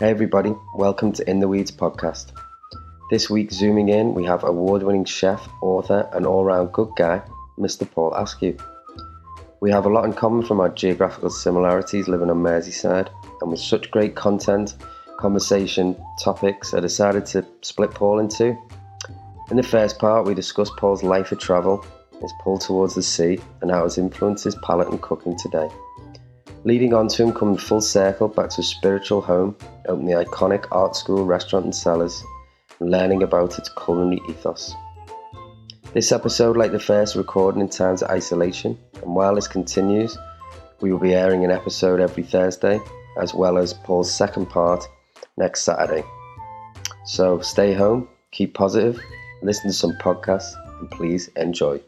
Hey, everybody, welcome to In the Weeds podcast. This week, zooming in, we have award winning chef, author, and all round good guy, Mr. Paul Askew. We have a lot in common from our geographical similarities living on Merseyside, and with such great content, conversation, topics, I decided to split Paul in two. In the first part, we discuss Paul's life of travel, his pull towards the sea, and how it's influenced his palate and cooking today. Leading on to him coming full circle back to his spiritual home, opening the iconic art school, restaurant, and cellars, and learning about its culinary ethos. This episode, like the first, recording in times of isolation, and while this continues, we will be airing an episode every Thursday, as well as Paul's second part next Saturday. So stay home, keep positive, listen to some podcasts, and please enjoy.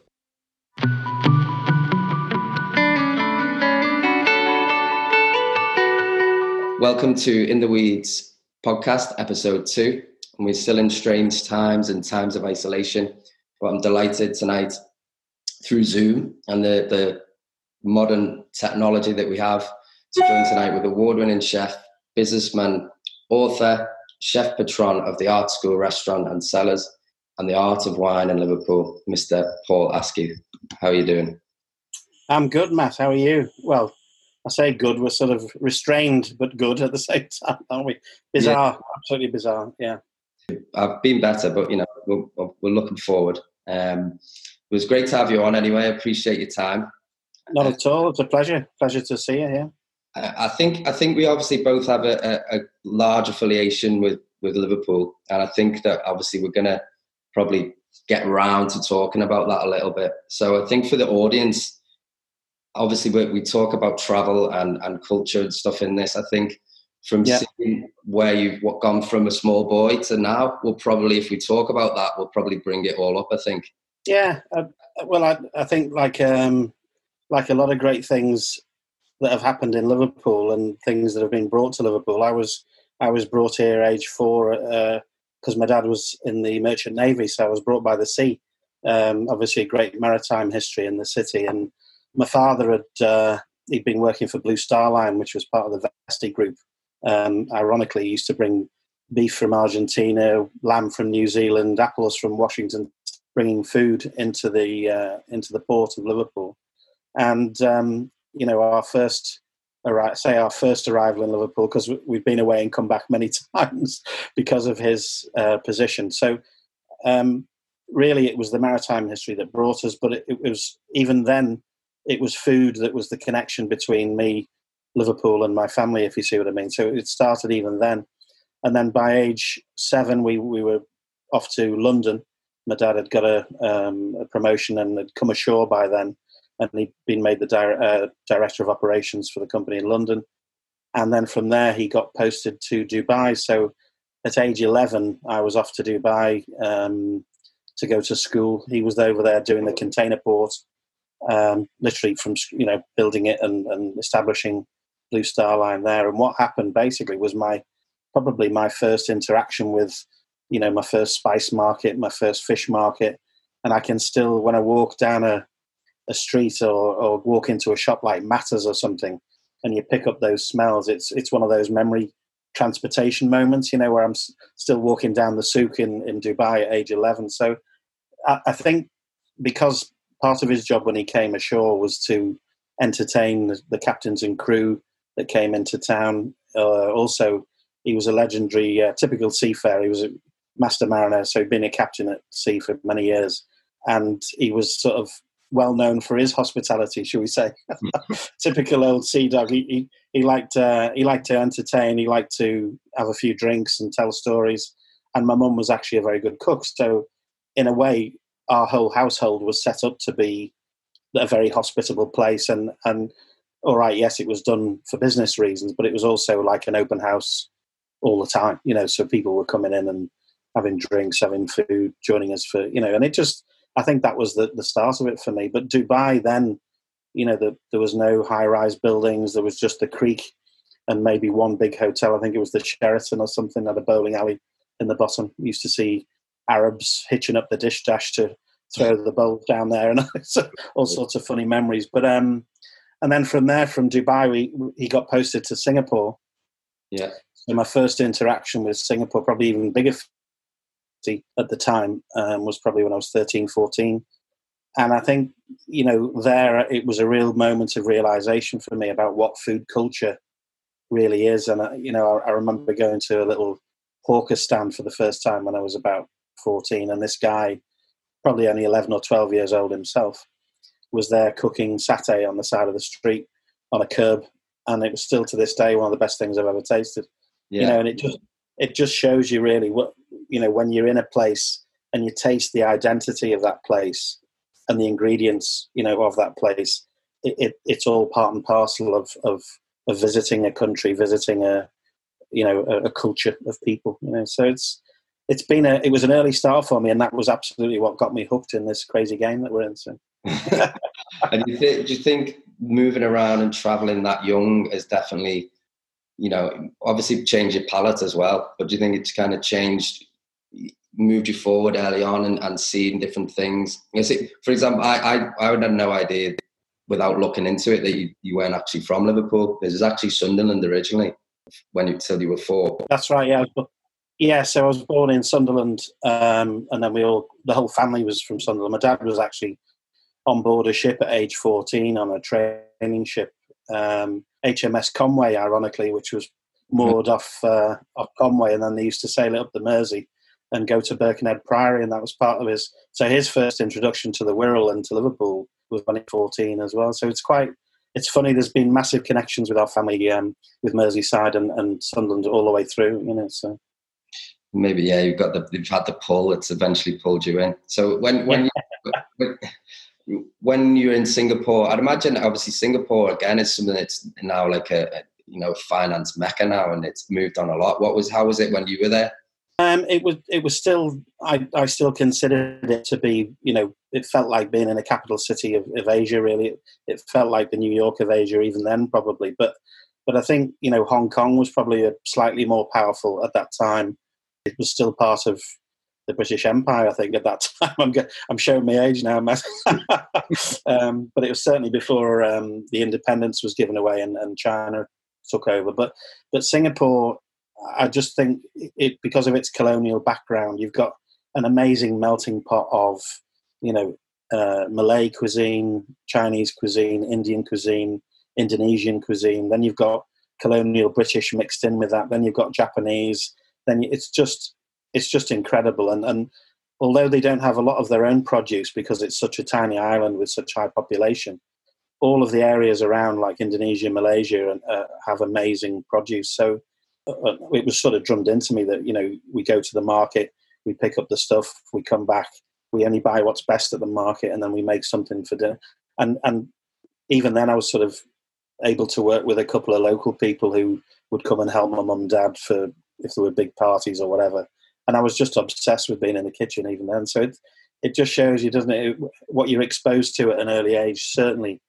Welcome to In the Weeds podcast, episode two. And we're still in strange times and times of isolation. But I'm delighted tonight through Zoom and the, the modern technology that we have to join tonight with award winning chef, businessman, author, chef patron of the Art School Restaurant and Cellars and the Art of Wine in Liverpool, Mr. Paul Askew. How are you doing? I'm good, Matt. How are you? Well, I say good, we're sort of restrained but good at the same time, aren't we? Bizarre, yeah. absolutely bizarre. Yeah. I've been better, but you know, we're, we're looking forward. Um, it was great to have you on anyway. I appreciate your time. Not at all. It's a pleasure. Pleasure to see you here. I think I think we obviously both have a, a, a large affiliation with with Liverpool, and I think that obviously we're going to probably get around to talking about that a little bit. So I think for the audience, obviously we, we talk about travel and, and culture and stuff in this. I think from yeah. seeing where you've gone from a small boy to now, we'll probably, if we talk about that, we'll probably bring it all up. I think. Yeah, uh, well, I, I think like um, like a lot of great things that have happened in Liverpool and things that have been brought to Liverpool. I was I was brought here age four because uh, my dad was in the merchant navy, so I was brought by the sea. Um, obviously, great maritime history in the city, and my father had uh, he'd been working for Blue Star Line, which was part of the Vestey Group. Um, ironically, he used to bring beef from Argentina, lamb from New Zealand, apples from Washington, bringing food into the uh, into the port of Liverpool. And um, you know, our first say our first arrival in Liverpool because we've been away and come back many times because of his uh, position. So. Um, really, it was the maritime history that brought us, but it, it was even then it was food that was the connection between me, Liverpool, and my family, if you see what I mean. So it started even then. And then by age seven, we, we were off to London. My dad had got a, um, a promotion and had come ashore by then, and he'd been made the di- uh, director of operations for the company in London. And then from there, he got posted to Dubai. So at age 11, I was off to Dubai um, to go to school. He was over there doing the container port um, literally from you know building it and, and establishing Blue Star Line there. And what happened basically was my probably my first interaction with you know my first spice market, my first fish market, and I can still when I walk down a a street or, or walk into a shop like Matters or something, and you pick up those smells. It's it's one of those memory transportation moments, you know, where I'm s- still walking down the souk in, in Dubai at age 11. So I, I think because part of his job when he came ashore was to entertain the, the captains and crew that came into town. Uh, also, he was a legendary, uh, typical seafarer. He was a master mariner, so he'd been a captain at sea for many years, and he was sort of well known for his hospitality, shall we say? typical old sea dog. He he, he liked uh, he liked to entertain. He liked to have a few drinks and tell stories. And my mum was actually a very good cook, so in a way, our whole household was set up to be a very hospitable place. And and all right yes it was done for business reasons but it was also like an open house all the time you know so people were coming in and having drinks having food joining us for you know and it just i think that was the, the start of it for me. But dubai then you know the, there was no high rise buildings. There was just the creek and maybe one big hotel. I think it was the sheraton or something at a bowling alley in the bottom. Used to see Arabs hitching up the dish dash to throw the bulb down there, and all sorts of funny memories. But um, and then from there, from Dubai, we he got posted to Singapore. Yeah. So my first interaction with Singapore, probably even bigger at the time, um, was probably when I was 13, 14. And I think, you know, there it was a real moment of realization for me about what food culture really is. And, uh, you know, I, I remember going to a little hawker stand for the first time when I was about 14. And this guy, probably only 11 or 12 years old himself, was there cooking satay on the side of the street on a curb. And it was still to this day one of the best things I've ever tasted. Yeah. You know, and it just it just shows you really what you know when you're in a place and you taste the identity of that place and the ingredients you know of that place. It, it it's all part and parcel of, of of visiting a country, visiting a you know a, a culture of people. You know, so it's it's been a it was an early start for me, and that was absolutely what got me hooked in this crazy game that we're in. So. and you th- do you think moving around and traveling that young is definitely, you know, obviously changed your palate as well. But do you think it's kind of changed, moved you forward early on and, and seeing different things? You see, for example, I, I I would have no idea without looking into it that you, you weren't actually from Liverpool. This is actually Sunderland originally when you till you were four. That's right. Yeah. Yeah, so I was born in Sunderland, um, and then we all, the whole family was from Sunderland. My dad was actually on board a ship at age 14 on a training ship, um, HMS Conway, ironically, which was moored mm-hmm. off uh, off Conway, and then they used to sail it up the Mersey and go to Birkenhead Priory, and that was part of his. So his first introduction to the Wirral and to Liverpool was when he was 14 as well. So it's quite. It's funny. There's been massive connections with our family, um, with Merseyside and, and Sunderland all the way through. You know, so maybe yeah, you've got the you've had the pull. It's eventually pulled you in. So when when you, when you're in Singapore, I'd imagine obviously Singapore again is something that's now like a, a, you know finance mecca now, and it's moved on a lot. What was how was it when you were there? Um, it was it was still I, I still considered it to be you know it felt like being in a capital city of, of Asia really it, it felt like the New York of Asia even then probably but but I think you know Hong Kong was probably a slightly more powerful at that time it was still part of the British Empire, I think, at that time. I'm, I'm showing my age now, um, but it was certainly before um, the independence was given away and, and, China took over. But but Singapore, I just think it because of its colonial background, you've got an amazing melting pot of you know uh, Malay cuisine, Chinese cuisine, Indian cuisine, Indonesian cuisine. Then you've got colonial British mixed in with that. Then you've got Japanese. Then it's just it's just incredible. And, and although they don't have a lot of their own produce because it's such a tiny island with such high population, all of the areas around, like Indonesia, Malaysia, uh, have amazing produce. So uh, uh, it was sort of drummed into me that you know we go to the market, we pick up the stuff, we come back, we only buy what's best at the market, and then we make something for dinner. And and even then, I was sort of able to work with a couple of local people who would come and help my mum and dad for if there were big parties or whatever and I was just obsessed with being in the kitchen even then. So it it just shows you, doesn't it? What you're exposed to at an early age certainly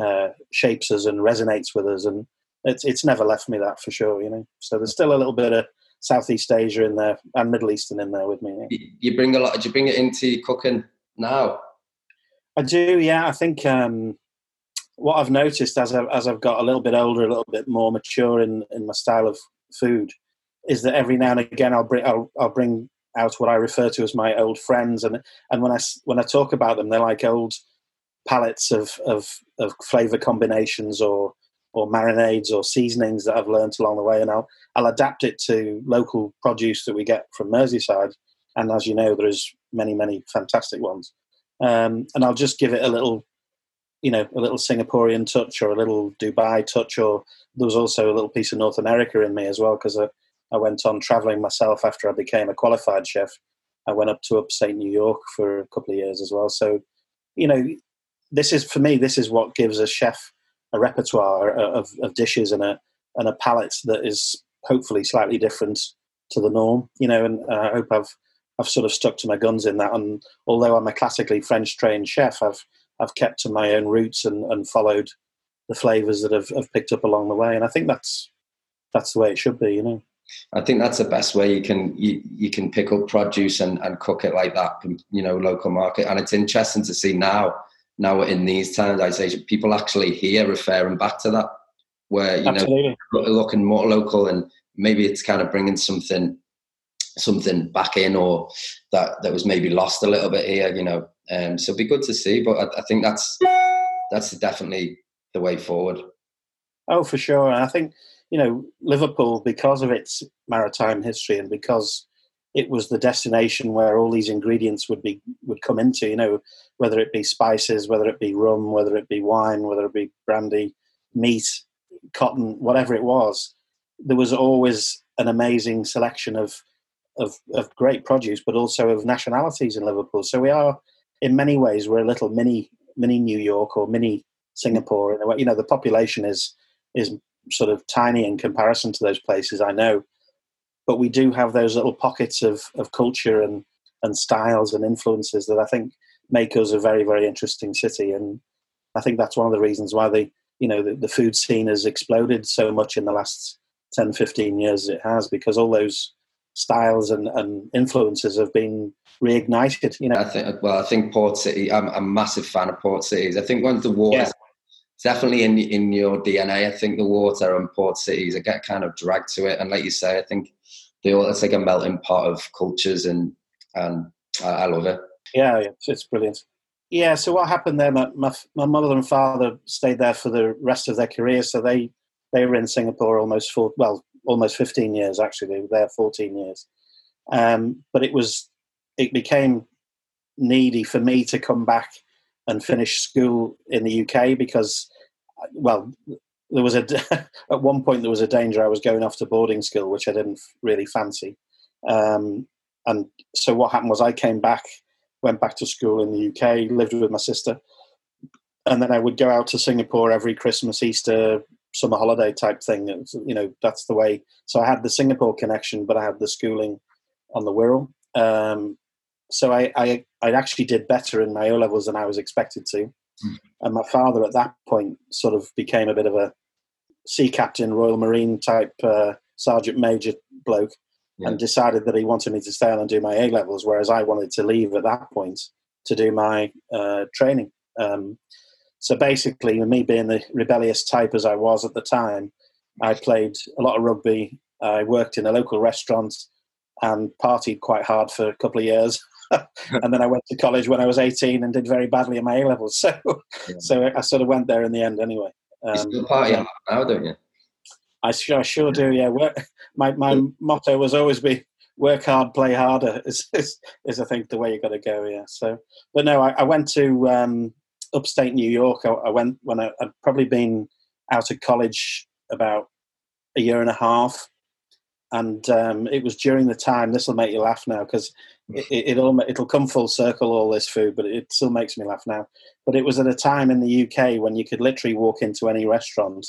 uh, shapes us and resonates with us, and it's it's never left me that for sure. You know, so there's still a little bit of Southeast Asia in there and Middle Eastern in there with me. You bring a lot. Do you bring it into cooking now? I do. Yeah, I think. Um, what I've noticed as I've, as I've got a little bit older, a little bit more mature in, in my style of food, is that every now and again I'll bring I'll, I'll bring out what I refer to as my old friends, and and when I when I talk about them, they're like old palettes of of, of flavor combinations or or marinades or seasonings that I've learned along the way, and I'll I'll adapt it to local produce that we get from Merseyside, and as you know, there's many many fantastic ones, um, and I'll just give it a little you know a little Singaporean touch or a little Dubai touch, or there was also a little piece of North America in me as well because I went on traveling myself after I became a qualified chef. I went up to upstate New York for a couple of years as well. So, you know, this is for me. This is what gives a chef a repertoire of, of dishes and a and a palate that is hopefully slightly different to the norm. You know, and I hope I've I've sort of stuck to my guns in that. And although I'm a classically French trained chef, I've I've kept to my own roots and, and followed the flavors that have, have picked up along the way. And I think that's that's the way it should be. You know. I think that's the best way you can you, you can pick up produce and, and cook it like that, you know, local market. And it's interesting to see now, now in these times, I say people actually here referring back to that, where you Absolutely. know looking more local and maybe it's kind of bringing something something back in or that that was maybe lost a little bit here you know um so it'd be good to see but I, I think that's that's definitely the way forward oh for sure and i think you know liverpool because of its maritime history and because it was the destination where all these ingredients would be would come into you know whether it be spices whether it be rum whether it be wine whether it be brandy meat cotton whatever it was there was always an amazing selection of, of of great produce but also of nationalities in liverpool. So we are in many ways we're a little mini mini new york or mini singapore in a way. You know the population is is sort of tiny in comparison to those places i know but we do have those little pockets of, of culture and, and styles and influences that I think make us a very, very interesting city. And I think that's one of the reasons why the, you know, the, the food scene has exploded so much in the last 10, 15 years it has, because all those styles and, and influences have been reignited, you know. I think, well, I think Port City, I'm, I'm a massive fan of Port Cities. I think once the war yeah definitely in in your DNA. I think the water and port cities, I get kind of dragged to it, and like you say, I think they all it's like a melting pot of cultures, and and I, I love it. Yeah, it's, it's brilliant. Yeah, so what happened there? My, my, my mother and father stayed there for the rest of their career, so they they were in Singapore almost for well almost 15 years actually they were there 14 years um, but it was it became needy for me to come back and finish school in the UK because, well, there was a at one point there was a danger I was going off to boarding school, which I didn't really fancy. Um, and so what happened was I came back, went back to school in the UK, lived with my sister, and then I would go out to Singapore every Christmas, Easter, summer holiday type thing. Was, you know, that's the way. So I had the Singapore connection, but I had the schooling on the Wirral. Um, so I, I, I actually did better in my O levels than I was expected to. Mm. And my father at that point sort of became a bit of a sea captain, Royal Marine type uh, sergeant major bloke, yeah. and decided that he wanted me to stay on and do my A levels, whereas I wanted to leave at that point to do my uh, training. Um, so basically, me being the rebellious type as I was at the time, I played a lot of rugby. I worked in a local restaurant and partied quite hard for a couple of years. and then I went to college when I was 18 and did very badly in my A levels. So, yeah. so I sort of went there in the end anyway. Um, you still party yeah. now, don't you? I sure, I sure do. Yeah, work, my my motto was always be work hard, play harder. Is is, is I think the way you got to go. Yeah. So, but no, I, I went to um, upstate New York. I, I went when I, I'd probably been out of college about a year and a half and um, it was during the time. This will make you laugh now because it, will it'll come full circle all this food, but it still makes me laugh now. But it was at a time in the UK when you could literally walk into any restaurant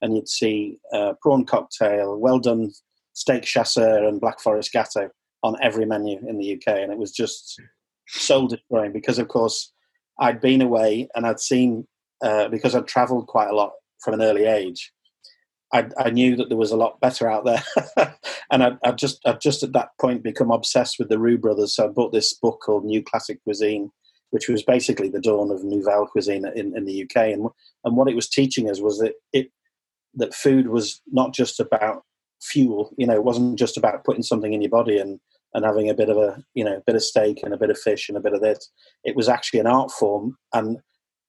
and you'd see uh, prawn cocktail, well done steak chasseur, and black forest gateau on every menu in the UK, and it was just soul destroying because, of course, I'd been away and I'd seen uh, because I'd travelled quite a lot from an early age. I, I, knew that there was a lot better out there, and I, I just I just at that point become obsessed with the Roux brothers. So I bought this book called New Classic Cuisine, which was basically the dawn of Nouvelle cuisine in, in the UK. And and what it was teaching us was that it that food was not just about fuel. You know, it wasn't just about putting something in your body and and having a bit of a you know a bit of steak and a bit of fish and a bit of this. It was actually an art form, and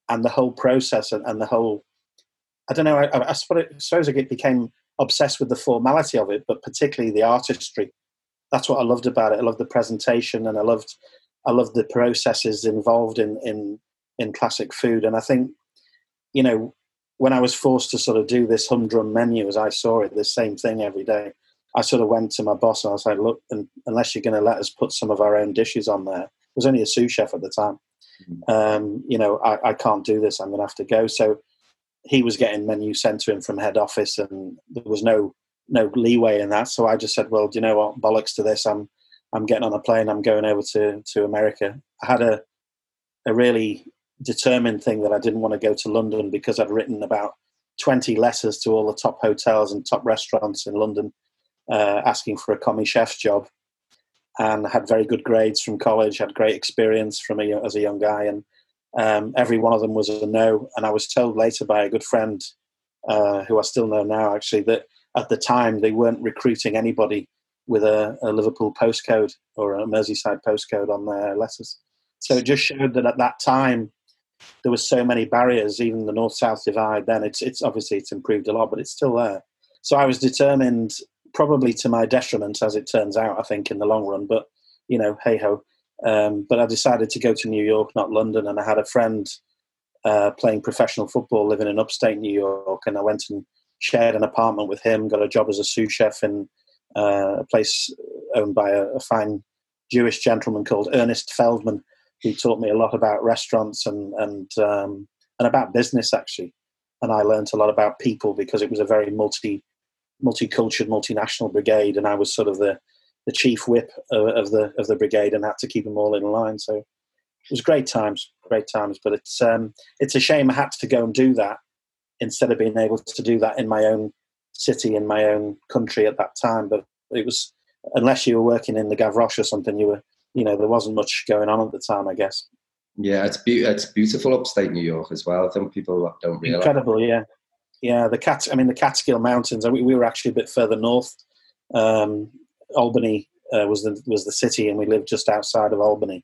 and the whole process and, and the whole I don't know. I, I suppose I became obsessed with the formality of it, but particularly the artistry. That's what I loved about it. I loved the presentation, and I loved I loved the processes involved in in in classic food. And I think, you know, when I was forced to sort of do this humdrum menu as I saw it, the same thing every day, I sort of went to my boss and I was like, look, unless you're going to let us put some of our own dishes on there, I was only a sous chef at the time. Mm-hmm. Um, you know, I, I can't do this. I'm going to have to go. So he was getting menu sent to him from head office, and there was no no leeway in that. So I just said, "Well, do you know what? Bollocks to this. I'm I'm getting on a plane. I'm going over to to America." I had a a really determined thing that I didn't want to go to London because I'd written about 20 letters to all the top hotels and top restaurants in London uh, asking for a commis chef's job and had very good grades from college, had great experience from a, as a young guy. And um, every one of them was a no. And I was told later by a good friend, uh, who I still know now, actually, that at the time they weren't recruiting anybody with a, a Liverpool postcode or a Merseyside postcode on their letters. So it just showed that at that time there were so many barriers, even the north-south divide. Then it's it's obviously it's improved a lot, but it's still there. So I was determined, probably to my detriment, as it turns out. I think in the long run, but you know, hey ho. Um, but I decided to go to New York, not London, and I had a friend uh, playing professional football, living in upstate New York, and I went and shared an apartment with him. Got a job as a sous chef in uh, a place owned by a, a, fine Jewish gentleman called Ernest Feldman, who taught me a lot about restaurants and and um, and about business actually. And I learned a lot about people because it was a very multi multicultural, multinational brigade, and I was sort of the the chief whip of, of, the of the brigade and had to keep them all in line. So it was great times, great times. But it's um, it's a shame I had to go and do that instead of being able to do that in my own city in my own country at that time. But it was unless you were working in the Gavroche or something, you were you know there wasn't much going on at the time, I guess. Yeah, it's be- it's beautiful upstate New York as well. I think people don't realize. Incredible, yeah, yeah. The cat, I mean, the Catskill Mountains. We, we were actually a bit further north. Um, Albany uh, was the was the city, and we lived just outside of Albany.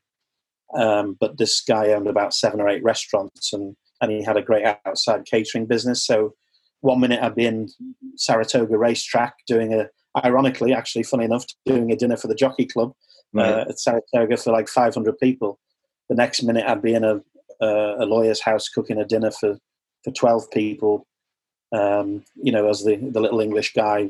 Um, but this guy owned about seven or eight restaurants, and and he had a great outside catering business. So one minute I'd be in Saratoga racetrack doing a, ironically, actually, funny enough, doing a dinner for the Jockey Club right. uh, at Saratoga for like 500 people. The next minute I'd be in a, uh, a lawyer's house cooking a dinner for, for 12 people. Um, you know, as the, the little English guy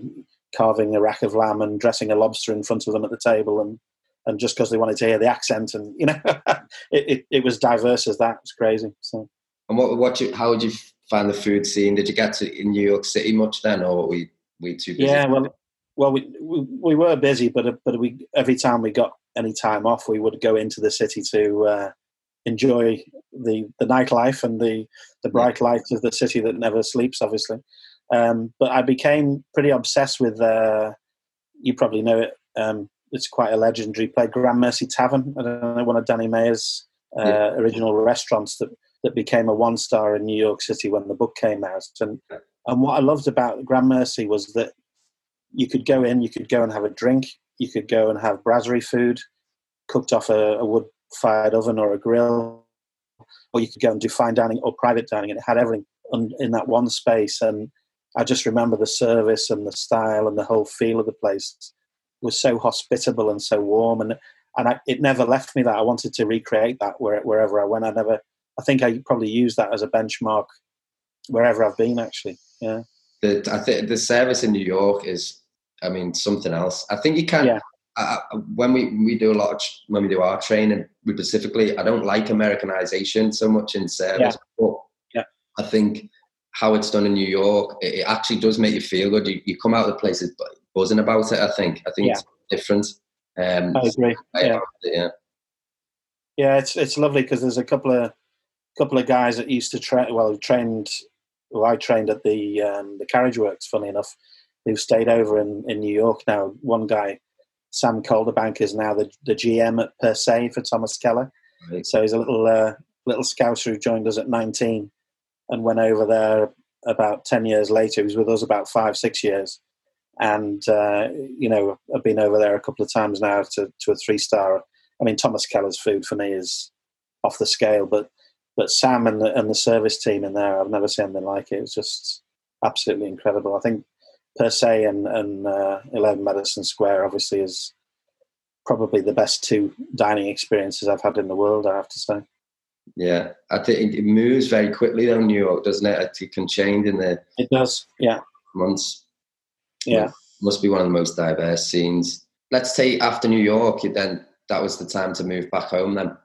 carving a rack of lamb and dressing a lobster in front of them at the table and and just because they wanted to hear the accent and you know it, it, it, was diverse as that. It was crazy so. And what what you, how would you find the food scene? Did you get to in new york city much then or were we we too busy? Yeah well well we, we, we were busy but but we every time we got any time off we would go into the city to uh, enjoy the the nightlife and the the bright lights of the city that never sleeps obviously um, but I became pretty obsessed with. Uh, you probably know it. Um, it's quite a legendary place, Gramercy Tavern. I don't know one of Danny Meyer's uh, yeah. original restaurants that that became a one star in New York City when the book came out. And and what I loved about Gramercy was that you could go in, you could go and have a drink, you could go and have brasserie food cooked off a, a wood fired oven or a grill, or you could go and do fine dining or private dining, and it had everything in that one space. And I just remember the service and the style and the whole feel of the place was so hospitable and so warm, and and I, it never left me that I wanted to recreate that where, wherever I went. I never, I think I probably use that as a benchmark wherever I've been. Actually, yeah. The, I think the service in New York is, I mean, something else. I think you can. Yeah. Uh, when we, we do a lot of, when we do our training, we specifically, I don't like Americanization so much in service, yeah. but yeah. I think how it's done in New York, it, it actually does make you feel good. You, you come out of the places buzzing about it. I think. I think yeah. it's different. Um, I agree. Yeah. It, yeah. Yeah, it's it's lovely because there's a couple of couple of guys that used to train. Well, trained. Well, I trained at the um, the Carriage Works. Funny enough, who stayed over in, in New York now. One guy, Sam Calderbank, is now the, the GM at Per Se for Thomas Keller. Right. So he's a little uh, little scouser who joined us at 19 and went over there about 10 years later. He was with us about five, six years. And, uh, you know, I've been over there a couple of times now to, to a three star. I mean, Thomas Keller's food for me is off the scale, but but Sam and the, and the service team in there, I've never seen anything like it. It's just absolutely incredible. I think per se and, and uh, 11 Madison Square obviously is probably the best two dining experiences I've had in the world, I have to say. Yeah, I think it moves very quickly though, New York, doesn't it? It can change in the it does, yeah, months. Yeah, must be one of the most diverse scenes. Let's say after New York, then that was the time to move back home. Then,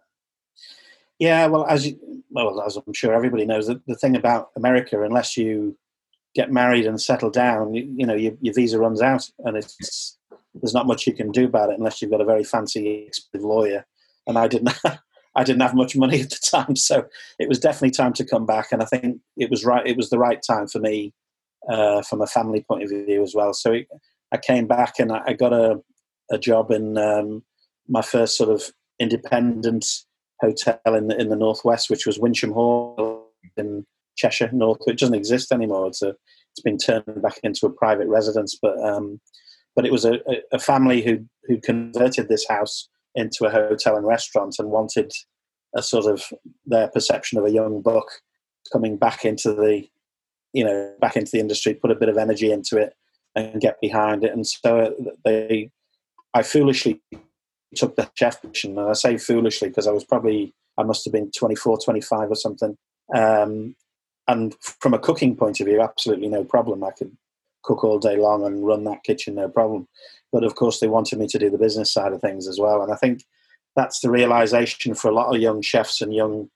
yeah, well, as you, well as I'm sure everybody knows, the, the thing about America, unless you get married and settle down, you, you know, your, your visa runs out, and it's there's not much you can do about it unless you've got a very fancy lawyer. And I didn't. I didn't have much money at the time, so it was definitely time to come back. And I think it was right. It was the right time for me uh, from a family point of view as well. So it, I came back and I, I got a, a job in um, my first sort of independent hotel in the in the northwest, which was Wincham Hall in Cheshire North. It doesn't exist anymore. It's a it's been turned back into a private residence. But um, but it was a, a family who who converted this house into a hotel and restaurant and wanted a sort of their perception of a young buck coming back into the you know back into the industry, put a bit of energy into it and get behind it. And so they, I foolishly took the chef position, and I say foolishly because I was probably I must have been 24, 25 or something. Um, and from a cooking point of view, absolutely no problem. I could cook all day long and run that kitchen, no problem. But of course, they wanted me to do the business side of things as well. And I think that's the realization for a lot of young chefs and young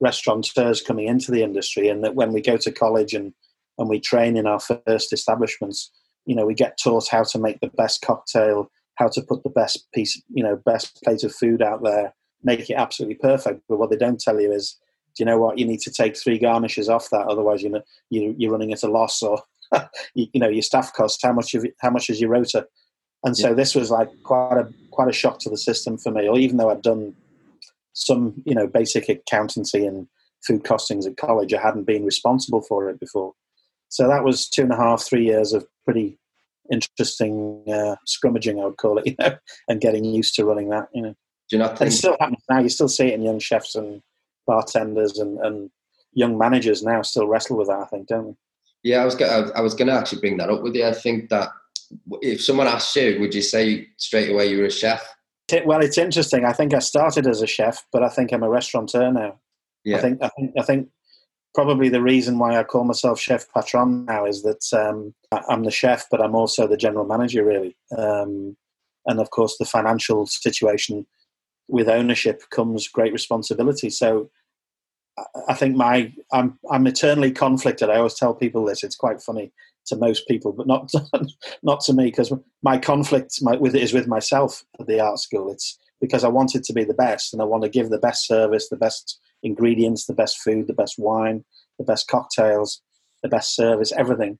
restaurateurs coming into the industry. And that when we go to college and, and we train in our first establishments, you know, we get taught how to make the best cocktail, how to put the best piece, you know, best plate of food out there, make it absolutely perfect. But what they don't tell you is, do you know what? You need to take three garnishes off that, otherwise you know you, you're running at a loss, or you, you, know your staff costs. How much of how much is your rota? And so yeah. this was like quite a quite a shock to the system for me. Or even though I'd done some you know basic accountancy and food costings at college, I hadn't been responsible for it before. So that was two and a half, three years of pretty interesting uh, scrummaging, I would call it, you know, and getting used to running that, you know. Do you not think... it still happens now. You still see it in young chefs and bartenders and, and young managers now still wrestle with that, I think, don't we? Yeah, I was gonna, I was going to actually bring that up with you. I think that if someone asked you, would you say straight away you were a chef? Well, it's interesting. I think I started as a chef, but I think I'm a restaurateur now. Yeah. I think I think I think probably the reason why I call myself chef patron now is that um, I'm the chef, but I'm also the general manager, really. Um, and of course, the financial situation with ownership comes great responsibility. So I think my I'm I'm eternally conflicted. I always tell people this. It's quite funny to most people, but not not to me because my conflict my, with it is with myself at the art school. It's because I wanted to be the best and I want to give the best service, the best ingredients, the best food, the best wine, the best cocktails, the best service, everything.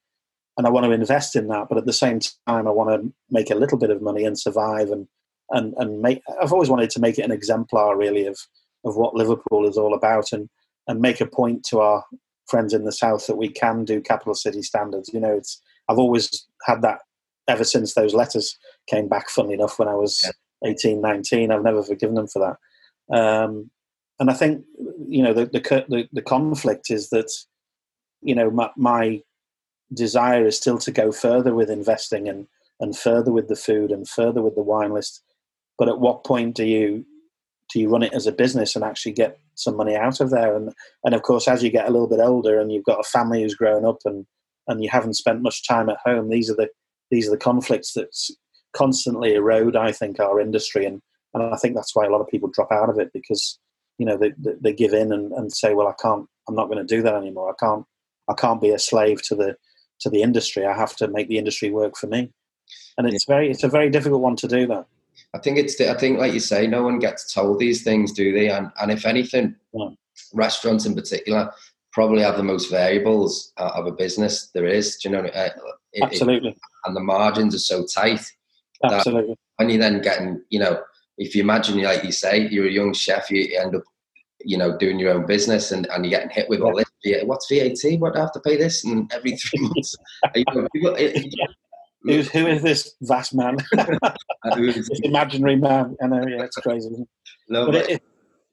And I want to invest in that, but at the same time, I want to make a little bit of money and survive and and and make. I've always wanted to make it an exemplar, really, of of what Liverpool is all about, and and make a point to our friends in the south that we can do capital city standards. You know, it's I've always had that ever since those letters came back. Funnily enough, when I was yeah. 18, 19, I've never forgiven them for that. Um, and I think you know the, the the, the conflict is that you know my, my desire is still to go further with investing and and further with the food and further with the wine list. But at what point do you do you run it as a business and actually get some money out of there? And and of course, as you get a little bit older and you've got a family who's grown up and and you haven't spent much time at home, these are the these are the conflicts that constantly erode, I think, our industry. And and I think that's why a lot of people drop out of it because you know they, they give in and, and say well i can't i'm not going to do that anymore. I can't i can't be a slave to the to the industry. I have to make the industry work for me. And it's very it's a very difficult one to do that i think it's i think like you say no one gets told these things do they and and if anything yeah. restaurants in particular probably have the most variables uh, of a business there is do you know uh, it, absolutely it, and the margins are so tight absolutely when you're then getting you know if you imagine, like you say, you're a young chef, you end up, you know, doing your own business and, and you're getting hit with all this. What's VAT? What do I have to pay this? And every three months, you know, people, it, Who's, who is this vast man? this imaginary man. I know, yeah, it's crazy. but it, it,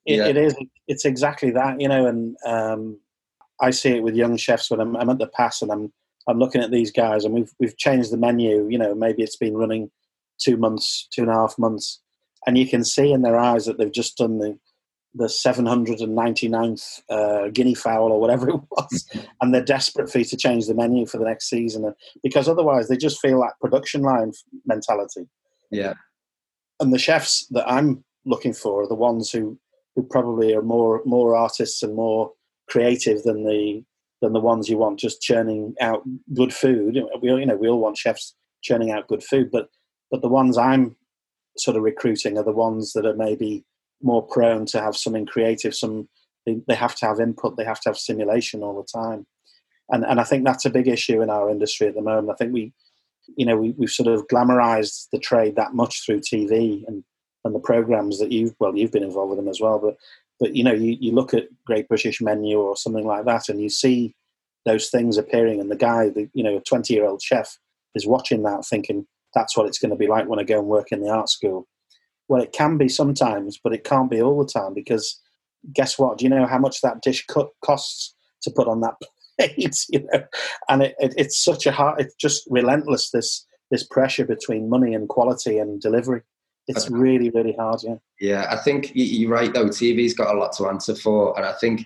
yeah. it is, it's exactly that, you know, and um, I see it with young chefs when I'm, I'm at the pass and I'm, I'm looking at these guys and we've, we've changed the menu, you know, maybe it's been running two months, two and a half months and you can see in their eyes that they've just done the the 799th uh, guinea fowl or whatever it was, and they're desperate for you to change the menu for the next season because otherwise they just feel that production line mentality. Yeah. And the chefs that I'm looking for are the ones who, who probably are more more artists and more creative than the than the ones you want just churning out good food. We all, you know we all want chefs churning out good food, but but the ones I'm sort of recruiting are the ones that are maybe more prone to have something creative. Some they, they have to have input. They have to have stimulation all the time, and and I think that's a big issue in our industry at the moment. I think we, you know, we, we've sort of glamorized the trade that much through TV and and the programs that you've well you've been involved with them as well. But but you know you, you look at Great British Menu or something like that, and you see those things appearing, and the guy, the you know, a twenty year old chef, is watching that, thinking that's what it's going to be like when I go and work in the art school. Well, it can be sometimes, but it can't be all the time because guess what? Do you know how much that dish costs to put on that plate? you know, and it, it, it's such a hard. It's just relentless. This this pressure between money and quality and delivery. It's really really hard. Yeah. Yeah, I think you're right though. TV's got a lot to answer for, and I think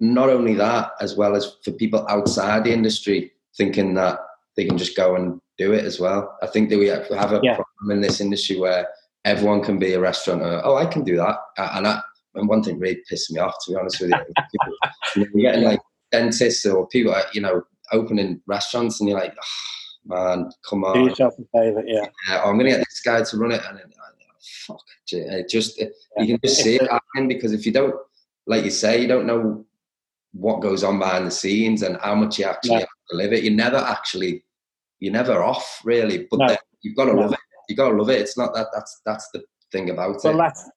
not only that, as well as for people outside the industry thinking that they can just go and do it as well. I think that we have a yeah. problem in this industry where everyone can be a restaurateur. Oh, I can do that, uh, and I, and one thing really pissed me off, to be honest with you, you're getting like dentists or people, you know, opening restaurants, and you're like, oh, man, come on. Do yourself a favour, yeah. yeah I'm going to get this guy to run it, and then, fuck, it uh, just uh, yeah. you can just see it happening because if you don't, like you say, you don't know what goes on behind the scenes and how much you actually yeah. have to live it. You're never actually, you're never off really, but no. you've got to no. love it. You got to love it. It's not that. That's that's the thing about well, it. That's,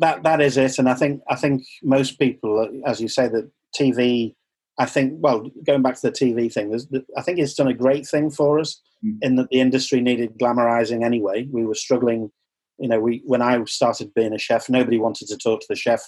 that that is it, and I think I think most people, as you say, that TV. I think well, going back to the TV thing, I think it's done a great thing for us mm. in that the industry needed glamorizing anyway. We were struggling, you know. We when I started being a chef, nobody wanted to talk to the chef.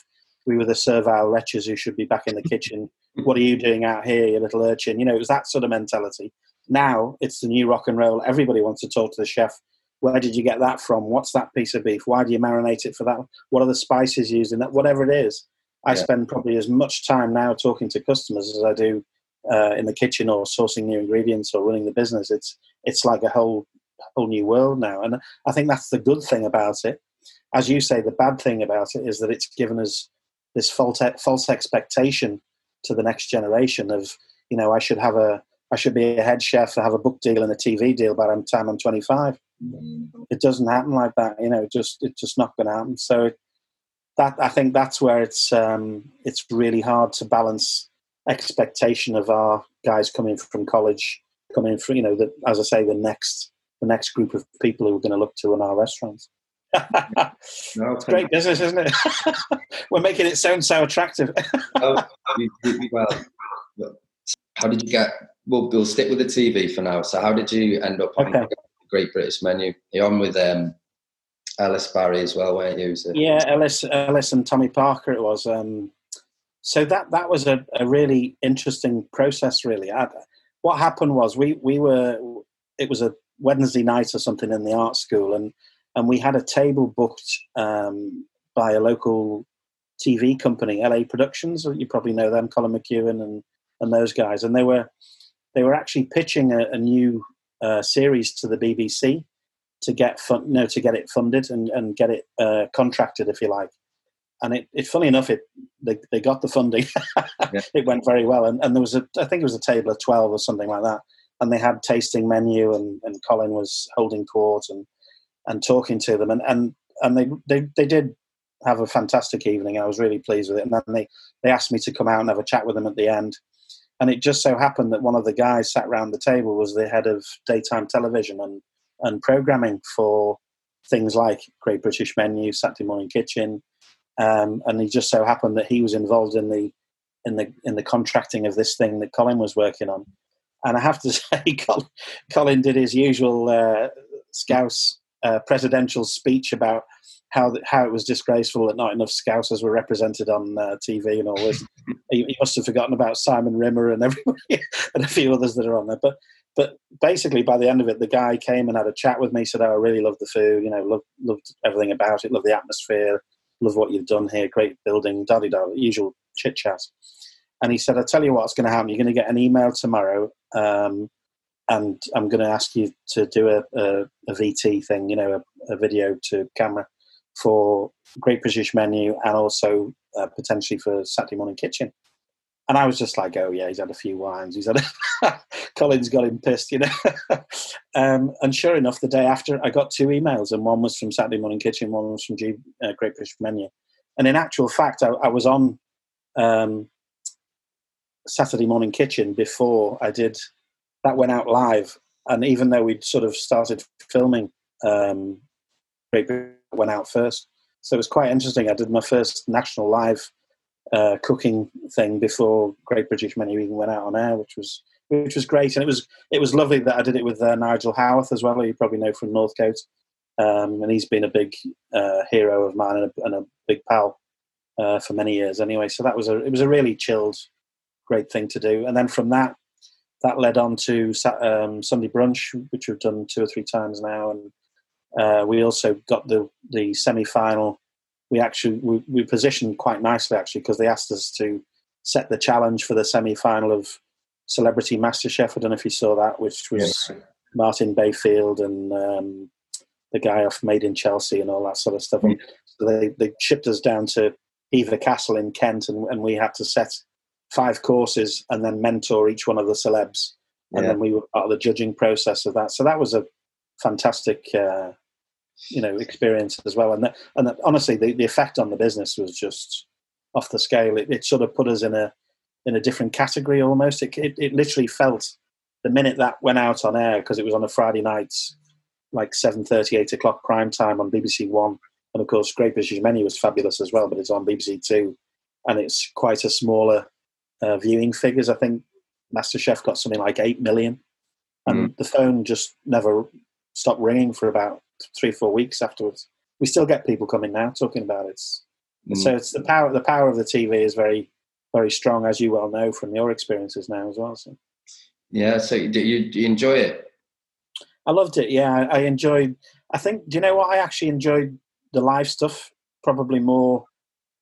We were the servile wretches who should be back in the kitchen. what are you doing out here, you little urchin? You know, it was that sort of mentality. Now it's the new rock and roll. Everybody wants to talk to the chef where did you get that from? What's that piece of beef? Why do you marinate it for that? What are the spices used in that? Whatever it is, I yeah. spend probably as much time now talking to customers as I do uh, in the kitchen or sourcing new ingredients or running the business. It's it's like a whole whole new world now, and I think that's the good thing about it. As you say, the bad thing about it is that it's given us this false false expectation to the next generation of you know I should have a I should be a head chef, have a book deal and a TV deal by the time I'm 25 it doesn't happen like that. You know, it just it's just not going to happen. So that I think that's where it's um, it's really hard to balance expectation of our guys coming from college, coming from you know, the, as I say, the next the next group of people who are going to look to in our restaurants. no, it's great business, isn't it? We're making it sound so attractive. oh, well, how did you get? Well, we'll stick with the TV for now. So, how did you end up? On okay. The Great British Menu. You're on with um, Ellis Barrie as well, weren't you? So, yeah, Ellis, Ellis and Tommy Parker. It was. Um, so that that was a, a really interesting process. Really, I, what happened was we we were. It was a Wednesday night or something in the art school, and and we had a table booked um, by a local TV company, LA Productions. You probably know them, Colin McKeown and and those guys, and they were they were actually pitching a, a new uh, series to the BBC to get fun, no, to get it funded and, and get it uh, contracted, if you like. And it, it funny enough, it they, they got the funding. yeah. It went very well, and, and there was a I think it was a table of twelve or something like that, and they had tasting menu, and, and Colin was holding court and and talking to them, and and and they they they did have a fantastic evening. I was really pleased with it, and then they they asked me to come out and have a chat with them at the end and it just so happened that one of the guys sat around the table was the head of daytime television and, and programming for things like Great British Menu, Saturday Morning Kitchen, um, and he just so happened that he was involved in the in the in the contracting of this thing that Colin was working on. And I have to say, Colin, Colin did his usual uh, Scouse uh, presidential speech about how how it was disgraceful that not enough Scousers were represented on uh, TV and all this. he, he, must have forgotten about Simon Rimmer and everybody and a few others that are on there. But but basically, by the end of it, the guy came and had a chat with me. Said, "Oh, I really love the food. You know, loved loved everything about it. Love the atmosphere. Love what you've done here. Great building. Da da Usual chit chat." And he said, "I tell you what's going to happen. You're going to get an email tomorrow." Um, and I'm going to ask you to do a, a, a VT thing, you know, a, a video to camera for Great British Menu and also uh, potentially for Saturday Morning Kitchen. And I was just like, oh yeah, he's had a few wines. He's had a Colin's got him pissed, you know. um, and sure enough, the day after, I got two emails, and one was from Saturday Morning Kitchen, one was from G, uh, Great British Menu. And in actual fact, I, I was on um, Saturday Morning Kitchen before I did that went out live. And even though we'd sort of started filming um, Great British went out first. So it was quite interesting. I did my first national live uh, cooking thing before Great British Menu even went out on air, which was which was great, and it was it was lovely that I did it with uh, Nigel Haworth as well, who you probably know from Northcote, um, and he's been a big uh, hero of mine and a, and a big pal uh, for many years. Anyway, so that was a it was a really chilled, great thing to do, and then from that that led on to um, Sunday brunch, which we've done two or three times now, and uh, we also got the the semi final. We actually we, we positioned quite nicely actually because they asked us to set the challenge for the semi final of Celebrity MasterChef. I don't know if you saw that, which was yeah. Martin Bayfield and um, the guy off Made in Chelsea and all that sort of stuff. And so they they shipped us down to Hever Castle in Kent, and, and we had to set five courses and then mentor each one of the celebs. And yeah. then we were part of the judging process of that. So that was a fantastic, uh, you know, experience as well. And that, and that, honestly, the, the effect on the business was just off the scale. It, it sort of put us in a in a different category almost. It, it, it literally felt the minute that went out on air because it was on a Friday night, like 7.30, 8 o'clock prime time on BBC One. And of course, Great British Menu was fabulous as well, but it's on BBC Two, and it's quite a smaller uh, viewing figures. I think MasterChef got something like eight million, and mm. the phone just never stopped ringing for about three, four weeks afterwards. We still get people coming now talking about it. Mm. So it's the power. The power of the TV is very, very strong, as you well know from your experiences now as well. So. Yeah. So do you, do you enjoy it? I loved it. Yeah, I enjoyed. I think. Do you know what? I actually enjoyed the live stuff probably more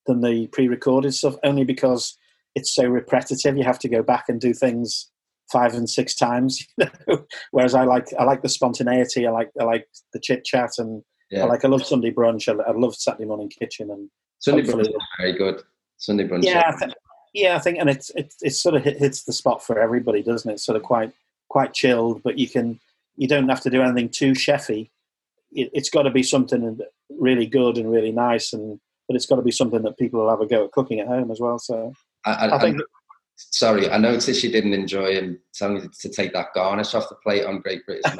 than the pre-recorded stuff, only because it's so repetitive. You have to go back and do things five and six times. You know? Whereas I like I like the spontaneity. I like I like the chit chat, and yeah. I like I love Sunday brunch. I, I love Saturday morning kitchen, and Sunday brunch is very good. Sunday brunch. Yeah, I th- yeah, I think, and it's it, it sort of hit, hits the spot for everybody, doesn't it? It's sort of quite quite chilled, but you can you don't have to do anything too chefy. It, it's got to be something really good and really nice, and but it's got to be something that people will have a go at cooking at home as well. So I, I, I think. I, sorry, I noticed you didn't enjoy him telling you to take that garnish off the plate on Great British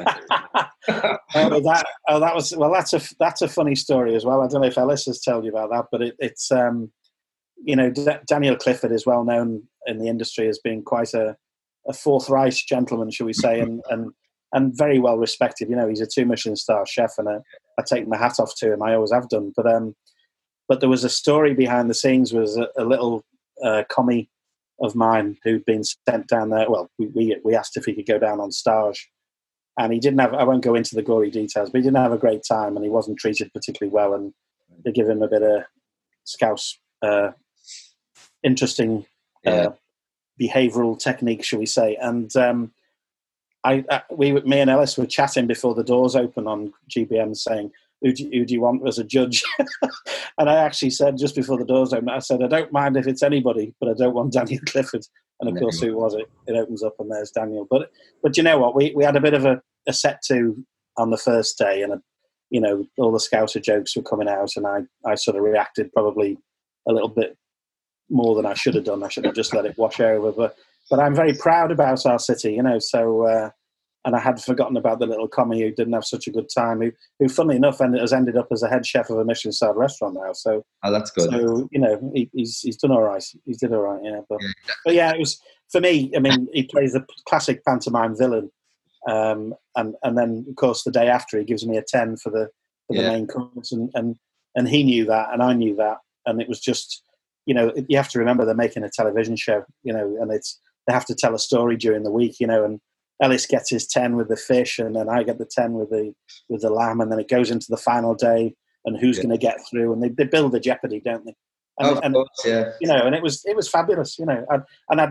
oh, that oh, that was well. That's a that's a funny story as well. I don't know if Ellis has told you about that, but it, it's um, you know D- Daniel Clifford is well known in the industry as being quite a, a forthright gentleman, shall we say, and and and very well respected. You know, he's a two Michelin star chef, and a, I take my hat off to him. I always have done. But um, but there was a story behind the scenes. Was a, a little uh, commis of mine who'd been sent down there. Well, we, we, asked if he could go down on stage, and he didn't have. I won't go into the gory details, but he didn't have a great time, and he wasn't treated particularly well, and they give him a bit of scouse, uh, interesting uh, yeah. behavioural technique, shall we say? And um, I, I, we, me and Ellis were chatting before the doors open on GBM, saying who do, who do you want as a judge? and I actually said just before the doors opened, I said, I don't mind if it's anybody, but I don't want Daniel Clifford. And of course, who was it? It opens up and there's Daniel. But but you know what? We we had a bit of a, a set to on the first day, and a, you know all the Scouser jokes were coming out, and I I sort of reacted probably a little bit more than I should have done. I should have just let it wash over. But but I'm very proud about our city, you know. So uh, and I had forgotten about the little commis who didn't have such a good time, who, who funnily enough, ended, has ended up as a head chef of a Michelin starred restaurant now. So, oh, that's good. So you know, he, he's he's done all right. He's did all right, yeah. But yeah. but yeah, it was for me. I mean, he plays a classic pantomime villain, um, and and then of course the day after he gives me a ten for the for the yeah. main course, and and and he knew that, and I knew that, and it was just you know you have to remember they're making a television show, you know, and it's they have to tell a story during the week, you know, and Ellis gets his ten with the fish, and then I get the ten with the with the lamb, and then it goes into the final day, and who's yeah. going to get through? And they, they build the jeopardy, don't they? And, oh, of course, yeah. You know, and it was it was fabulous. You know, and and I,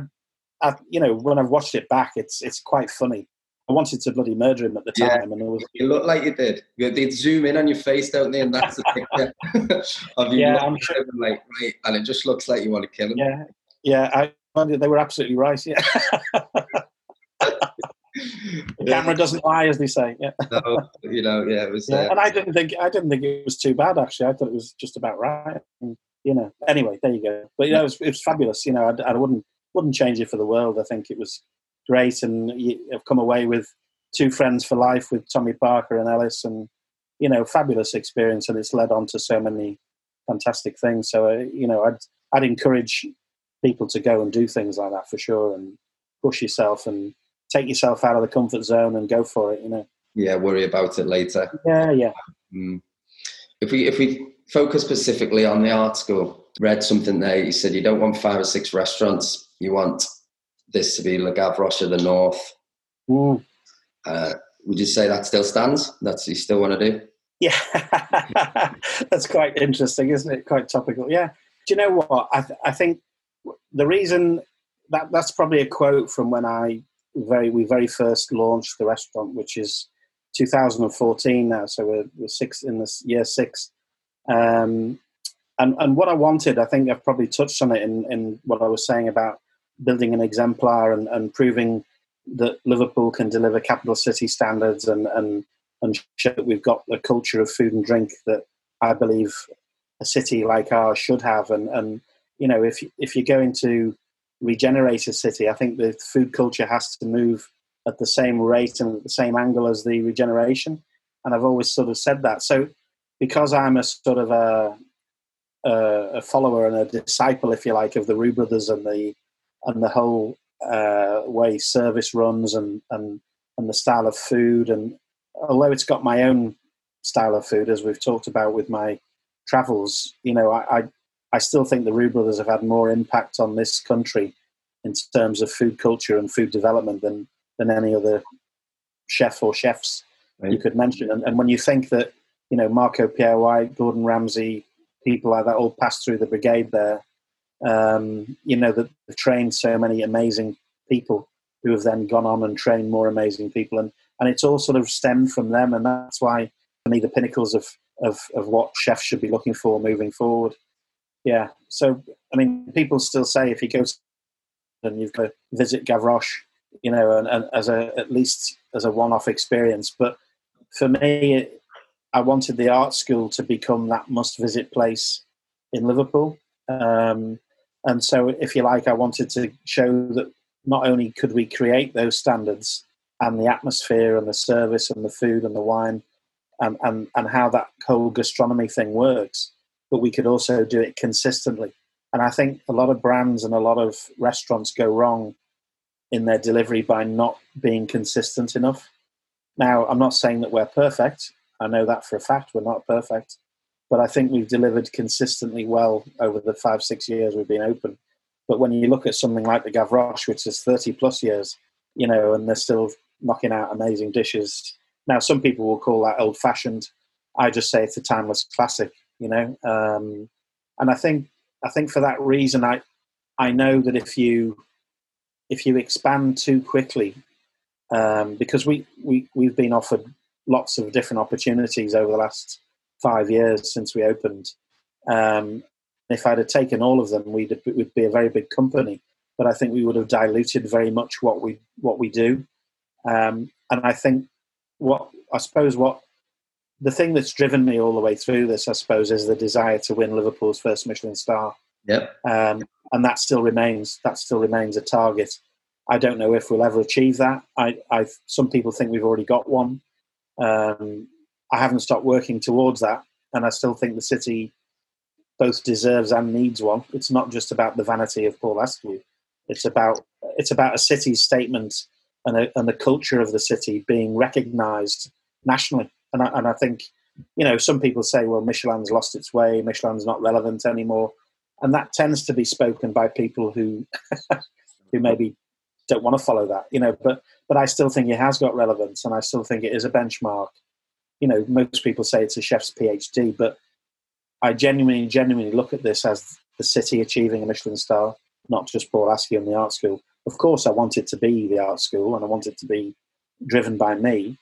I, you know, when I've watched it back, it's it's quite funny. I wanted to bloody murder him at the time, yeah. and it was. You look like you did. They zoom in on your face, don't they? And that's the picture of you. Yeah, I'm sure. Like, right, and it just looks like you want to kill him. Yeah, yeah. I, they were absolutely right. Yeah. the camera doesn't lie, as they say. Yeah. No, you know, yeah, it was. Yeah, uh, and I didn't think I didn't think it was too bad. Actually, I thought it was just about right. And, you know, anyway, there you go. But yeah, it was, it was fabulous. You know, I, I, wouldn't wouldn't change it for the world. I think it was great, and I've come away with two friends for life with Tommy Parker and Ellis, and you know, fabulous experience, and it's led on to so many fantastic things. So uh, you know, I'd I'd encourage people to go and do things like that for sure, and push yourself and take yourself out of the comfort zone and go for it. You know. Yeah, worry about it later. Yeah, yeah. Mm. If we if we focus specifically on the article, read something there. You said you don't want five or six restaurants. You want this to be Le Gavroche of the North. Mm. Uh, would you say that still stands? That's you still want to do? Yeah, that's quite interesting, isn't it? Quite topical. Yeah. Do you know what? I, th- I think the reason that that's probably a quote from when I very we very first launched the restaurant, which is 2014 now. So we're, we're six in this year six. Um, and and what I wanted, I think I've probably touched on it in, in what I was saying about building an exemplar and, and proving that Liverpool can deliver capital city standards and, and, and show that we've got a culture of food and drink that I believe a city like ours should have. And, and you know, if, if you're going to regenerate a city, I think the food culture has to move at the same rate and at the same angle as the regeneration. And I've always sort of said that. So because I'm a sort of a, a, a follower and a disciple, if you like, of the Roux brothers and the and the whole uh, way service runs and, and and the style of food. And although it's got my own style of food, as we've talked about with my travels, you know, I, I, I still think the Roux brothers have had more impact on this country in terms of food culture and food development than than any other chef or chefs right. you could mention. And, and when you think that you know Marco Pierre White, Gordon Ramsay, people like that all passed through the brigade there um, you know, that they've trained so many amazing people who have then gone on and trained more amazing people. And, and it's all sort of stemmed from them. And that's why, for me, the pinnacles of, of, of what chefs should be looking for moving forward. Yeah. So, I mean, people still say if you go and you've got to visit Gavroche, you know, and, and as a, at least as a one-off experience. But for me, I wanted the art school to become that must-visit place in Liverpool. Um, and so, if you like, I wanted to show that not only could we create those standards and the atmosphere and the service and the food and the wine and, and, and how that whole gastronomy thing works, but we could also do it consistently. And I think a lot of brands and a lot of restaurants go wrong in their delivery by not being consistent enough. Now, I'm not saying that we're perfect. I know that for a fact. We're not perfect but I think we've delivered consistently well over the five, six years we've been open. But when you look at something like the Gavroche, which is 30 plus years, you know, and they're still knocking out amazing dishes. Now, some people will call that old fashioned. I just say it's a timeless classic, you know. Um, and I think, I think for that reason, I, I know that if you, if you expand too quickly, um, because we, we, we've been offered lots of different opportunities over the last five years since we opened. Um, if I'd have taken all of them, we'd, we'd be a very big company. But I think we would have diluted very much what we what we do. Um, and I think what I suppose what the thing that's driven me all the way through this, I suppose, is the desire to win Liverpool's first Michelin star. Yep. Um, and that still remains that still remains a target. I don't know if we'll ever achieve that. I, I some people think we've already got one. Um, I haven't stopped working towards that, and I still think the city both deserves and needs one. It's not just about the vanity of Paul Askew. It's about it's about a city's statement and, a, and the culture of the city being recognised nationally. And I, and I think you know some people say, well, Michelin's lost its way. Michelin's not relevant anymore, and that tends to be spoken by people who who maybe don't want to follow that. You know, but but I still think it has got relevance, and I still think it is a benchmark you know, most people say it's a chef's PhD, but I genuinely, genuinely look at this as the city achieving a Michelin star, not just Paul Askew and the art school. Of course, I want it to be the art school and I want it to be driven by me,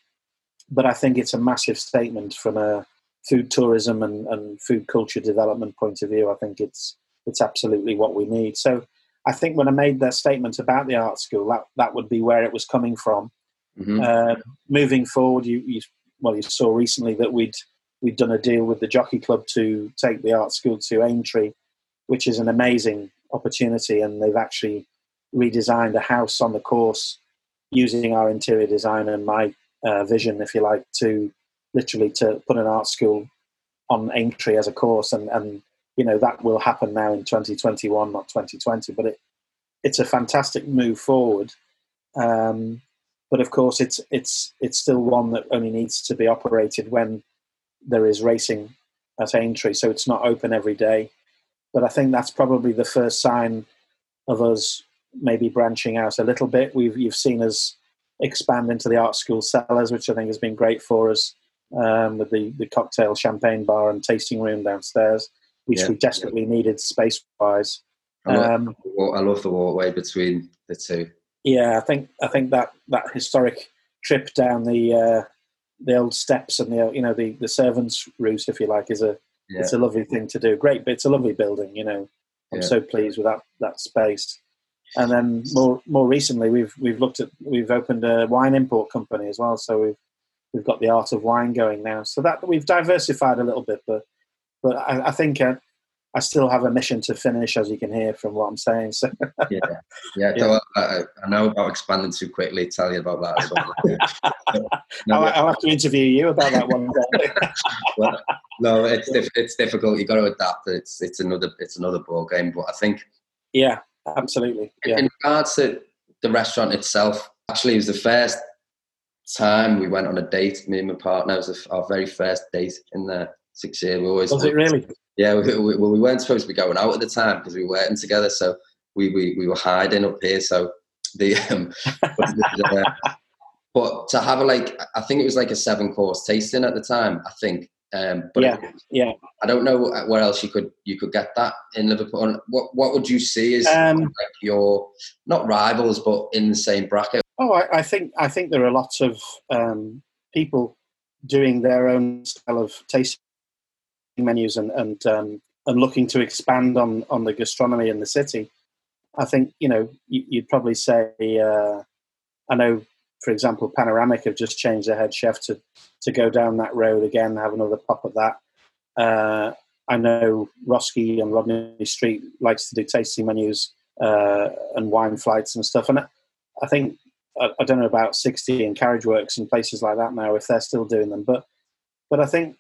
but I think it's a massive statement from a food tourism and, and food culture development point of view. I think it's it's absolutely what we need. So I think when I made that statement about the art school, that, that would be where it was coming from. Mm-hmm. Uh, moving forward, you, you well, you saw recently that we'd we'd done a deal with the Jockey Club to take the art school to Aintree, which is an amazing opportunity, and they've actually redesigned a house on the course using our interior design and my uh, vision, if you like, to literally to put an art school on Aintree as a course, and, and you know that will happen now in 2021, not 2020. But it it's a fantastic move forward. Um, but of course, it's it's it's still one that only needs to be operated when there is racing at Aintree, so it's not open every day. But I think that's probably the first sign of us maybe branching out a little bit. We've you've seen us expand into the art school cellars, which I think has been great for us um, with the, the cocktail champagne bar and tasting room downstairs, which yeah. we desperately needed space wise. I love, um, I love the walkway between the two. Yeah, I think I think that that historic trip down the uh, the old steps and the you know the the servants' route, if you like, is a yeah. it's a lovely thing to do. Great, but it's a lovely building. You know, I'm yeah. so pleased with that that space. And then more more recently, we've we've looked at we've opened a wine import company as well. So we've we've got the art of wine going now. So that we've diversified a little bit, but but I, I think uh, I still have a mission to finish, as you can hear from what I'm saying. So yeah, yeah. yeah. I, I, know about expanding too quickly. Tell you about that as well. no, I'll, I'll, have to interview you about that one day. well, no, it's it's difficult. You have got to adapt. It's it's another it's another ball game. But I think yeah, absolutely. Yeah. In regards to the restaurant itself, actually, it was the first time we went on a date. Me and my partner it was our very first date in the six years. We always was it really? Yeah, we, we, well, we weren't supposed to be going out at the time because we were working together, so we, we, we were hiding up here. So the, um, but, uh, but to have a like, I think it was like a seven course tasting at the time. I think, um, but yeah, it, yeah. I don't know where else you could you could get that in Liverpool. What what would you see as um, like your not rivals, but in the same bracket? Oh, I, I think I think there are lots of um, people doing their own style of tasting menus and and um, and looking to expand on on the gastronomy in the city. I think you know you, would probably say uh, I know, for example, Panoramic have just changed their head chef to to go down that road again, have another pop at that. Uh, I know Roski on Rodney Street likes to do tasting menus uh, and wine flights and stuff, and I, I think I, I, don't know about sixty and Carriage Works and places like that now if they're still doing them, but but I think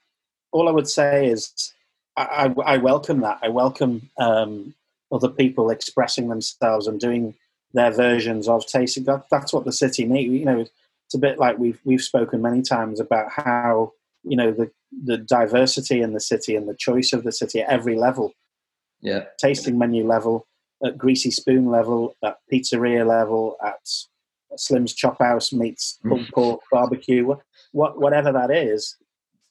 all I would say is I, I, I welcome that. I welcome um, other people expressing themselves and doing their versions of tasting. That, that's what the city needs. You know, it's a bit like we've we've spoken many times about how you know the the diversity in the city and the choice of the city at every level. Yeah, tasting menu level, at greasy spoon level, at pizzeria level, at Slim's Chop House meets mm. pulled pork barbecue, what whatever that is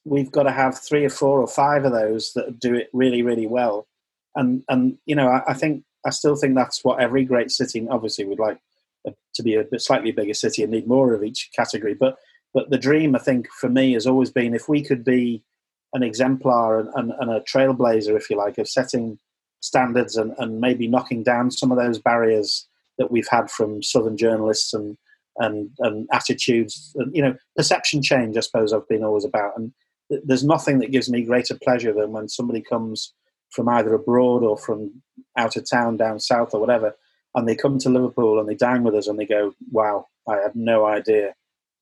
we've got to have three or four or five of those that do it really, really well. And and you know, I, I think I still think that's what every great city. Obviously, would like uh, to be a slightly bigger city and need more of each category. But but the dream, I think, for me has always been if we could be an exemplar and, and, and a trailblazer, if you like, of setting standards and, and maybe knocking down some of those barriers that we've had from southern journalists and and and attitudes and you know perception change i suppose i've been always about and there's nothing that gives me greater pleasure than when somebody comes from either abroad or from out of town down south or whatever, and they come to Liverpool and they dine with us and they go, "Wow, I had no idea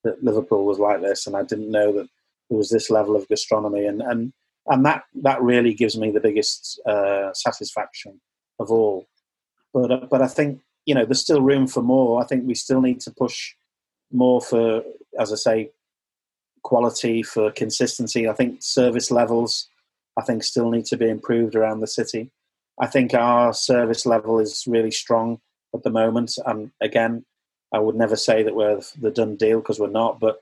that Liverpool was like this, and I didn't know that there was this level of gastronomy." And and and that that really gives me the biggest uh, satisfaction of all. But uh, but I think you know there's still room for more. I think we still need to push more for, as I say, quality, for consistency. I think service levels, I think, still need to be improved around the city. I think our service level is really strong at the moment. And again, I would never say that we're the done deal because we're not, but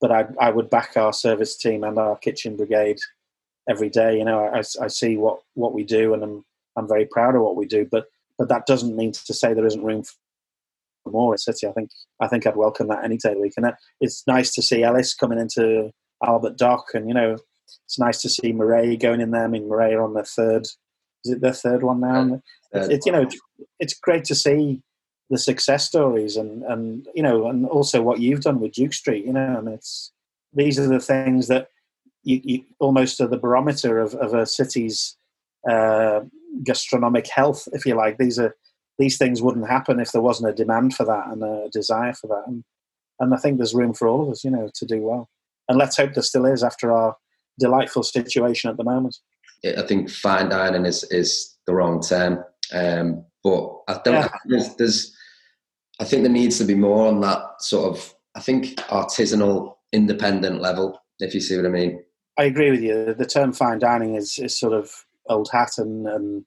but I, I would back our service team and our kitchen brigade every day. You know, I, I see what, what we do, and I'm I'm very proud of what we do. But but that doesn't mean to say there isn't room for more at City. I think I think I'd welcome that any day of the week. And it's nice to see Ellis coming into Albert Dock, and you know, it's nice to see Maray going in there. I mean, Maray on their third. Is it their third one now? It's, it's you know, it's great to see the success stories and and you know, and also what you've done with Duke Street. You know, and it's these are the things that you, you almost are the barometer of, of a city's uh, gastronomic health, if you like. These are these things wouldn't happen if there wasn't a demand for that and a desire for that. And, and I think there's room for all of us, you know, to do well. And let's hope there still is after our delightful situation at the moment. I think fine dining is is the wrong term. Um, but I don't. Yeah. There's, there's, I think there needs to be more on that sort of. I think artisanal, independent level. If you see what I mean. I agree with you. The term fine dining is is sort of old hat, and and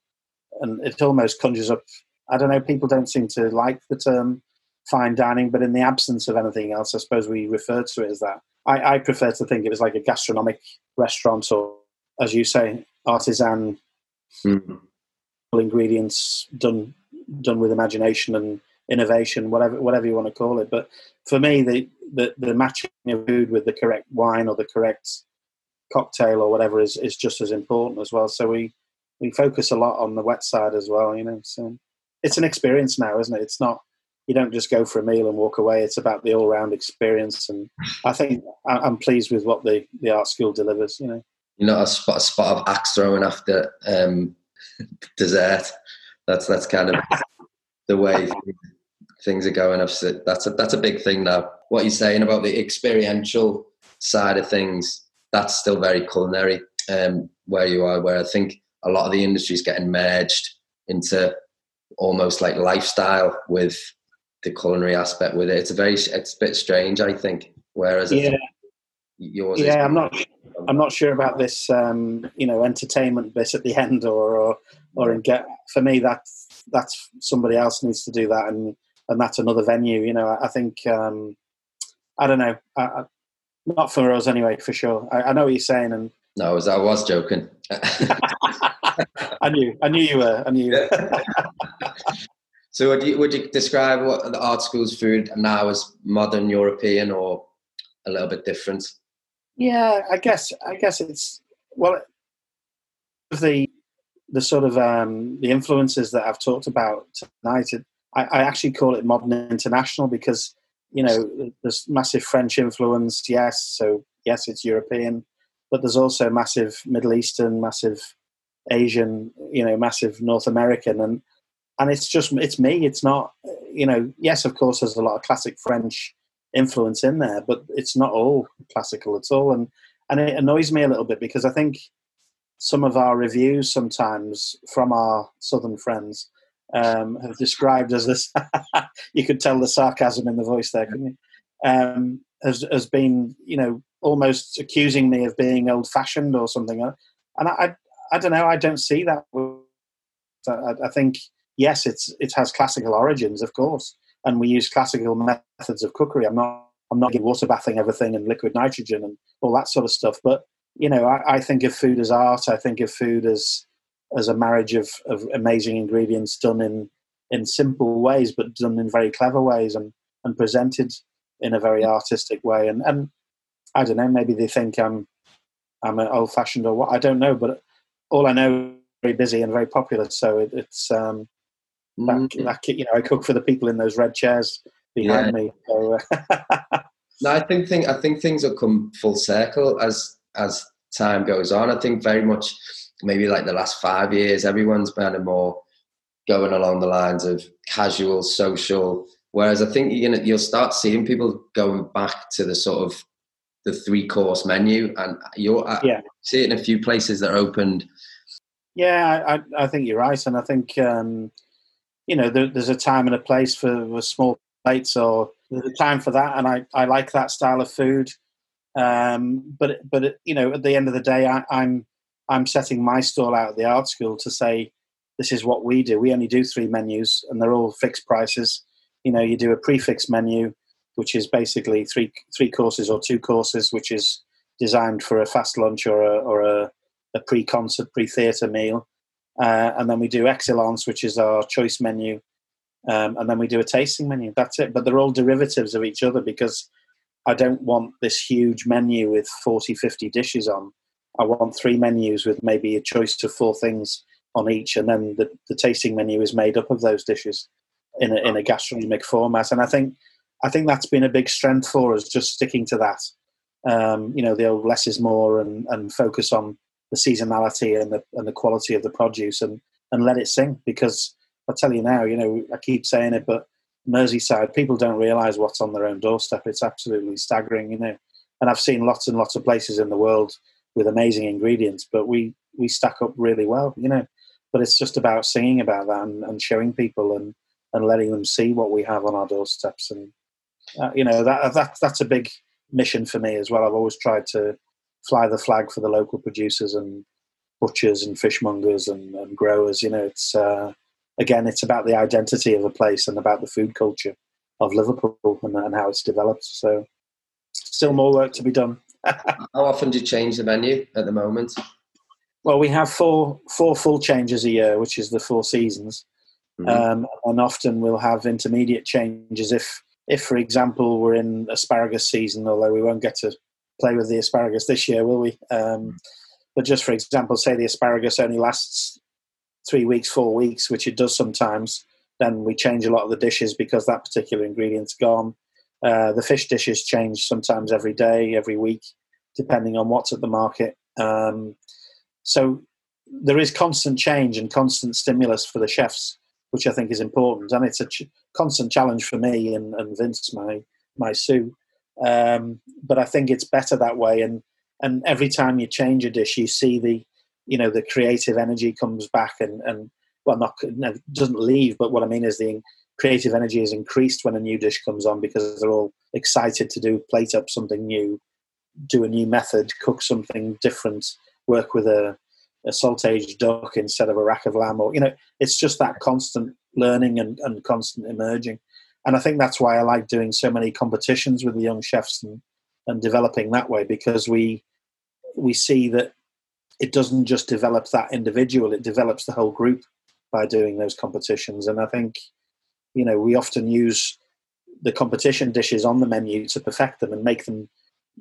and it almost conjures up. I don't know. People don't seem to like the term fine dining, but in the absence of anything else, I suppose we refer to it as that. I, I prefer to think it was like a gastronomic restaurant, or as you say, artisan mm-hmm. ingredients done done with imagination and innovation, whatever whatever you want to call it. But for me, the the, the matching of food with the correct wine or the correct cocktail or whatever is, is just as important as well. So we we focus a lot on the wet side as well. You know, so it's an experience now, isn't it? It's not you don't just go for a meal and walk away. It's about the all round experience, and I think I'm pleased with what the the art school delivers. You know, you're not a spot, a spot of axe throwing after um, dessert. That's that's kind of the way things are going. I've that's a that's a big thing now. What you're saying about the experiential side of things, that's still very culinary. Um, where you are, where I think a lot of the industry is getting merged into almost like lifestyle with the culinary aspect with it. It's a very it's a bit strange, I think. Whereas yeah, yours yeah, I'm not I'm not sure about this um, you know entertainment bit at the end or or, or in get for me that's that's somebody else needs to do that and and that's another venue. You know, I, I think um, I don't know. I, I, not for us anyway, for sure. I, know what you're saying, and no, I was, I was joking. I knew, I knew you were. I knew. You were. So would you would you describe what the art school's food now as modern European or a little bit different? Yeah, I guess I guess it's well the the sort of um, the influences that I've talked about tonight. I, I actually call it modern international because you know there's massive French influence. Yes, so yes, it's European, but there's also massive Middle Eastern, massive Asian, you know, massive North American, and and it's just it's me. It's not you know. Yes, of course, there's a lot of classic French influence in there, but it's not all classical at all. And and it annoys me a little bit because I think some of our reviews sometimes from our southern friends um, have described as this. you could tell the sarcasm in the voice there, couldn't you? Um, has has been you know almost accusing me of being old fashioned or something. And I, I, I don't know. I don't see that. I, I think yes, it's it has classical origins, of course, and we use classical methods of cookery. I'm not I'm not water bathing everything and liquid nitrogen and all that sort of stuff. But you know, I, I think of food as art. I think of food as as a marriage of, of amazing ingredients done in in simple ways, but done in very clever ways and and presented in a very artistic way. And and I don't know, maybe they think I'm I'm old fashioned or what. I don't know, but all I know very busy and very popular. So it, it's um, that, mm. that, you know, I cook for the people in those red chairs behind yeah. me. So, no, I think thing, I think things will come full circle as as time goes on. I think very much maybe like the last five years, everyone's kind of more going along the lines of casual, social. Whereas I think you know you'll start seeing people going back to the sort of the three course menu, and you're yeah. see it in a few places that are opened. Yeah, I, I think you're right, and I think um, you know, there, there's a time and a place for, small plates, or there's a time for that, and I, I like that style of food. Um, but but you know, at the end of the day, I, I'm I'm setting my stall out at the art school to say this is what we do. We only do three menus, and they're all fixed prices. You know, you do a prix fixe menu, which is basically three three courses or two courses, which is designed for a fast lunch or a or a, a pre concert pre theatre meal. Uh, and then we do excellence, which is our choice menu, um, and then we do a tasting menu. That's it. But they're all derivatives of each other because I don't want this huge menu with 40, 50 dishes on. I want three menus with maybe a choice of four things on each, and then the, the tasting menu is made up of those dishes in a, in a gastronomic format. And I think I think that's been a big strength for us, just sticking to that. Um, you know, the old less is more, and, and focus on the seasonality and the and the quality of the produce and and let it sing because I tell you now, you know, I keep saying it, but Merseyside people don't realise what's on their own doorstep. It's absolutely staggering, you know. And I've seen lots and lots of places in the world with amazing ingredients, but we we stack up really well, you know. But it's just about singing about that and, and showing people and and letting them see what we have on our doorsteps and uh, you know that that that's a big mission for me as well. I've always tried to fly the flag for the local producers and butchers and fishmongers and, and growers. You know, it's uh, again, it's about the identity of a place and about the food culture of Liverpool and, and how it's developed. So, still more work to be done. how often do you change the menu at the moment? Well, we have four four full changes a year, which is the four seasons, mm-hmm. um, and often we'll have intermediate changes if if, for example, we're in asparagus season, although we won't get to play with the asparagus this year, will we? Um, but just for example, say the asparagus only lasts three weeks, four weeks, which it does sometimes, then we change a lot of the dishes because that particular ingredient's gone. Uh, the fish dishes change sometimes every day, every week, depending on what's at the market. Um, so there is constant change and constant stimulus for the chefs which I think is important. And it's a ch- constant challenge for me and, and Vince, my my sous. Um, but I think it's better that way. And and every time you change a dish, you see the you know the creative energy comes back and and well not no, doesn't leave, but what I mean is the creative energy is increased when a new dish comes on because they're all excited to do plate up something new, do a new method, cook something different, work with a a salt aged duck instead of a rack of lamb or you know it's just that constant learning and, and constant emerging and i think that's why i like doing so many competitions with the young chefs and, and developing that way because we we see that it doesn't just develop that individual it develops the whole group by doing those competitions. And i think you know we often use the competition dishes on the menu to perfect them and make them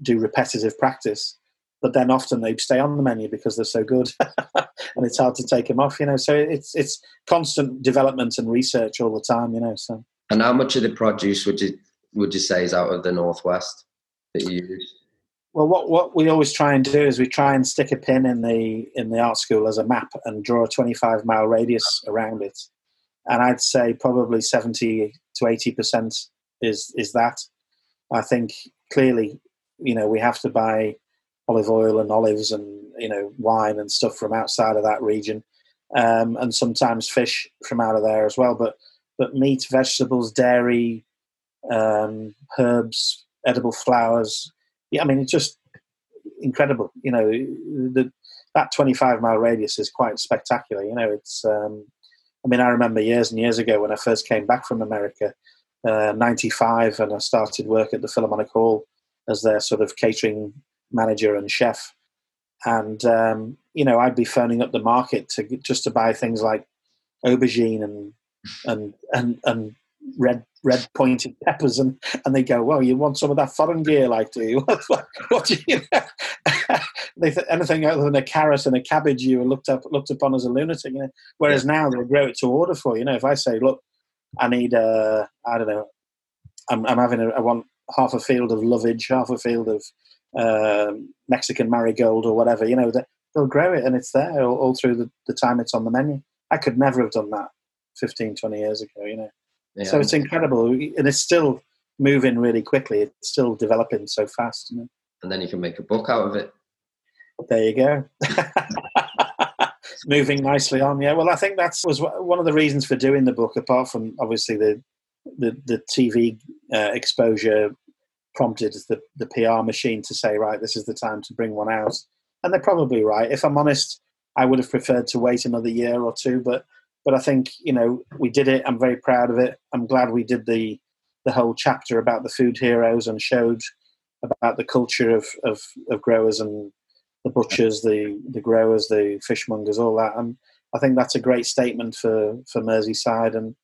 do repetitive practice. But then often they stay on the menu because they're so good and it's hard to take them off you know? So it's it's constant development and research all the time you know so and how much of the produce would you would you say is out of the northwest that you use? Well what what we always try and do is we try and stick a pin in the in the art school as a map and draw a 25 mile radius around it. And i'd say probably 70 to 80 percent is is that. I think clearly you know we have to buy olive oil and olives and you know wine and stuff from outside of that region, um, and sometimes fish from out of there as well. But but meat, vegetables, dairy, um, herbs, edible flowers. Yeah, I mean it's just incredible. You know, the, that 25 mile radius is quite spectacular. You know, it's. Um, I mean, I remember years and years ago when I first came back from America, uh, 95, and I started work at the Philharmonic Hall as their sort of catering manager and chef. And um, you know, I'd be phoning up the market to just to buy things like aubergine and and and and red red pointed peppers, and and they go, "Well, you want some of that foreign gear, like do you? what, what do you?" they th- anything other than a carrot and a cabbage, you were looked up looked upon as a lunatic. You know? Whereas now they'll grow it to order for you. know, if I say, "Look, I need a, I don't know, I'm, I'm having a, I want half a field of lovage, half a field of um, Mexican marigold or whatever, you know, they'll grow it and it's there all, all through the, the, time it's on the menu. I could never have done that 15, 20 years ago, you know. Yeah. So it's incredible. And it's still moving really quickly. It's still developing so fast. You know? And then you can make a book out of it. There you go. moving nicely on. Yeah. Well, I think that was one of the reasons for doing the book, apart from obviously the the, the TV uh, exposure prompted the, the PR machine to say, right, this is the time to bring one out. And they're probably right. If I'm honest, I would have preferred to wait another year or two, but but I think you know we did it. I'm very proud of it. I'm glad we did the the whole chapter about the food heroes and showed about the culture of of, of growers and the butchers, the the growers, the fishmongers, all that. And I think that's a great statement for for Merseyside, and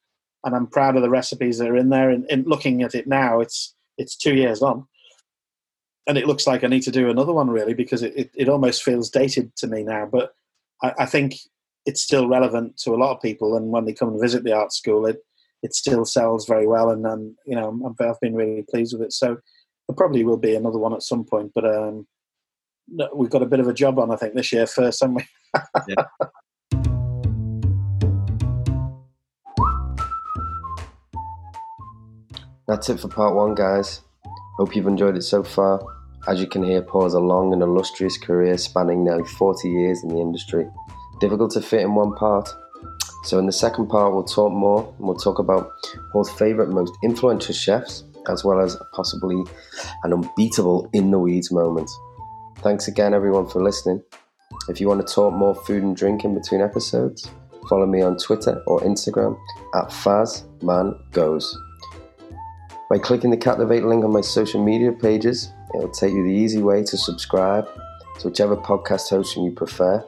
and I'm proud of the recipes that are in there. And, and looking at it now, it's it's two years on, and it looks like I need to do another one really because it, it, it almost feels dated to me now. But I, I, think it's still relevant to a lot of people, and when they come and visit the art school, it it still sells very well, and, and you know i have been really pleased with it. So there probably will be another one at some point, but um, we've got a bit of a job on I think this year first, haven't we? yeah. That's it for part one, guys. Hope you've enjoyed it so far. As you can hear, Paul has a long and illustrious career spanning nearly 40 years in the industry. Difficult to fit in one part. So, in the second part, we'll talk more and we'll talk about Paul's favourite, most influential chefs, as well as possibly an unbeatable in the weeds moment. Thanks again, everyone, for listening. If you want to talk more food and drink in between episodes, follow me on Twitter or Instagram at FazManGoes. By clicking the Captivate link on my social media pages, it will take you the easy way to subscribe to whichever podcast hosting you prefer,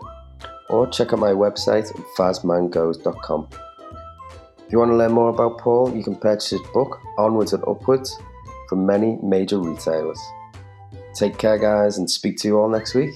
or check out my website fazmangoes.com. If you want to learn more about Paul, you can purchase his book, Onwards and Upwards, from many major retailers. Take care, guys, and speak to you all next week.